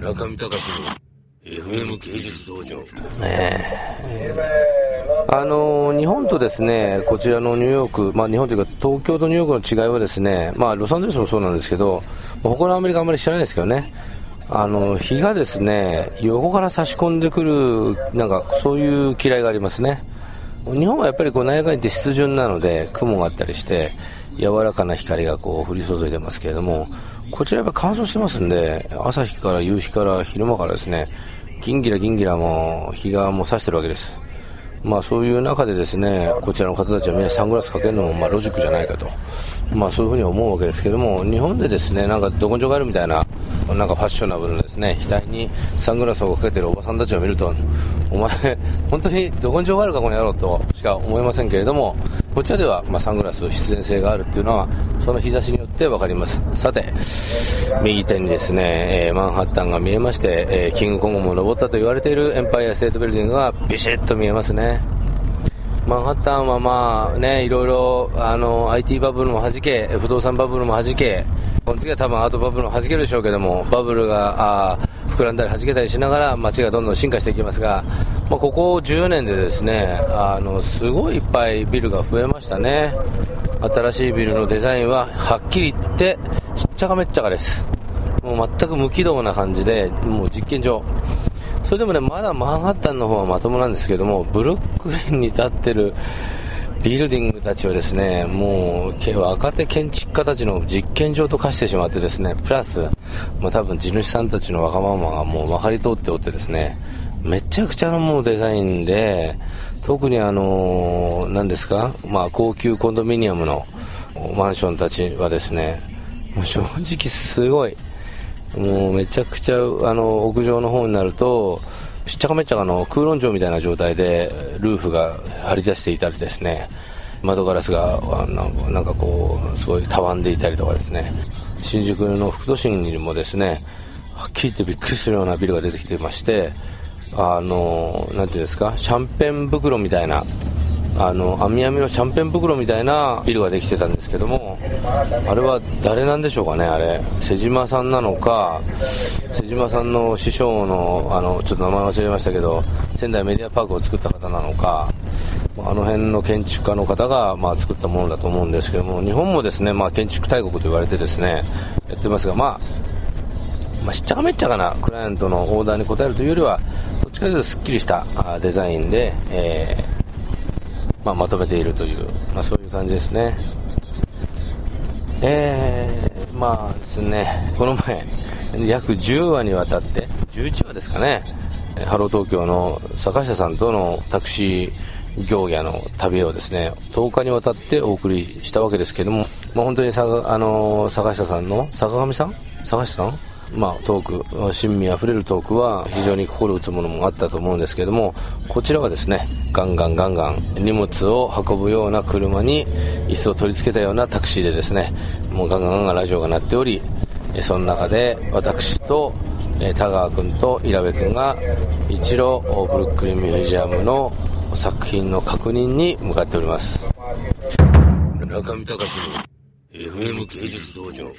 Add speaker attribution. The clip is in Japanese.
Speaker 1: 中見隆の FM 芸術道場。
Speaker 2: ねあの日本とですね、こちらのニューヨーク、まあ日本というか東京とニューヨークの違いはですね、まあロサンゼルスもそうなんですけど、他のアメリカあんまり知らないですけどね、あの、日がですね、横から差し込んでくる、なんかそういう嫌いがありますね。日本はやっぱりこう内側にって湿潤なので雲があったりして柔らかな光がこう降り注いでますけれどもこちらやっぱ乾燥してますんで朝日から夕日から昼間からですねギンギラギンギラも日がもう差してるわけです。まあそういう中でですねこちらの方たちはみんなサングラスかけるのもまあロジックじゃないかと。まあそういうふうに思うわけですけども日本でですねなんかど根性があるみたいななんかファッショナブルなですね額にサングラスをかけてるおばさんたちを見るとお前本当にど根性があるかこの野郎としか思いませんけれどもこちらではまあサングラス必然性があるっていうのはその日差しによって分かります。さて右手にですね、えーマンハッタンが見えまして、えーキングコングも登ったと言われているエンパイアステートビルディングがビシッと見えますね。マンハッタンはまあね、いろいろあの IT バブルも弾け、不動産バブルも弾け、この次は多分アートバブルも弾けるでしょうけども、バブルがあ膨らんだり弾けたりしながら街がどんどん進化していきますが、まあ、ここ10年でですね、あのすごいいっぱいビルが増えましたね。新しいビルのデザインははっきり言ってしっちゃかめっちゃかです。もう全く無軌道な感じで、もう実験場。それでもね、まだマンハッタンの方はまともなんですけども、ブルックリンに立ってるビルディングたちはですね、もう若手建築家たちの実験場と化してしまってですね、プラス、まあ、多分地主さんたちのわがままがもうまかり通っておってですね、めちゃくちゃなもうデザインで、特にあの、何ですか、まあ高級コンドミニアムのマンションたちはですね、もう正直すごい、もうめちゃくちゃあの屋上の方になるとしっちゃかめっちゃかの空論城みたいな状態でルーフが張り出していたりですね窓ガラスがなんかなんかこうすごいたわんでいたりとかですね。新宿の副都心にもですねはっきり言ってびっくりするようなビルが出てきていましてあのなんていうんですか？シャンペン袋みたいなあの網網のシャンペン袋みたいなビルができてたんですけどもあれは誰なんでしょうかねあれ。瀬島さんなのか瀬島さんの師匠のあのちょっと名前忘れましたけど仙台メディアパークを作った方なのかあの辺の建築家の方が、まあ、作ったものだと思うんですけども日本もですね、まあ、建築大国と言われてですねやってますがまあまあ、しっちゃかめっちゃかなクライアントのオーダーに応えるというよりはどっちかというとすっきりしたデザインで、えーまあ、まとめているという、まあ、そういう感じですね。えー、まあですね、この前、約10話にわたって、11話ですかね、ハロー東京の坂下さんとのタクシー行者の旅をですね、10日にわたってお送りしたわけですけども、まあ、本当にさあの坂下さんの、坂上さん？坂下さん？まあ、トーク、親身あふれるトークは非常に心打つものもあったと思うんですけども、こちらはですね、ガンガンガンガン荷物を運ぶような車に椅子を取り付けたようなタクシーでですね、もうガンガンガンガンラジオが鳴っており、その中で私と、田川君と稲部君が一路ブルックリンミュージアムの作品の確認に向かっております。
Speaker 1: 中見隆の FM 芸術道場。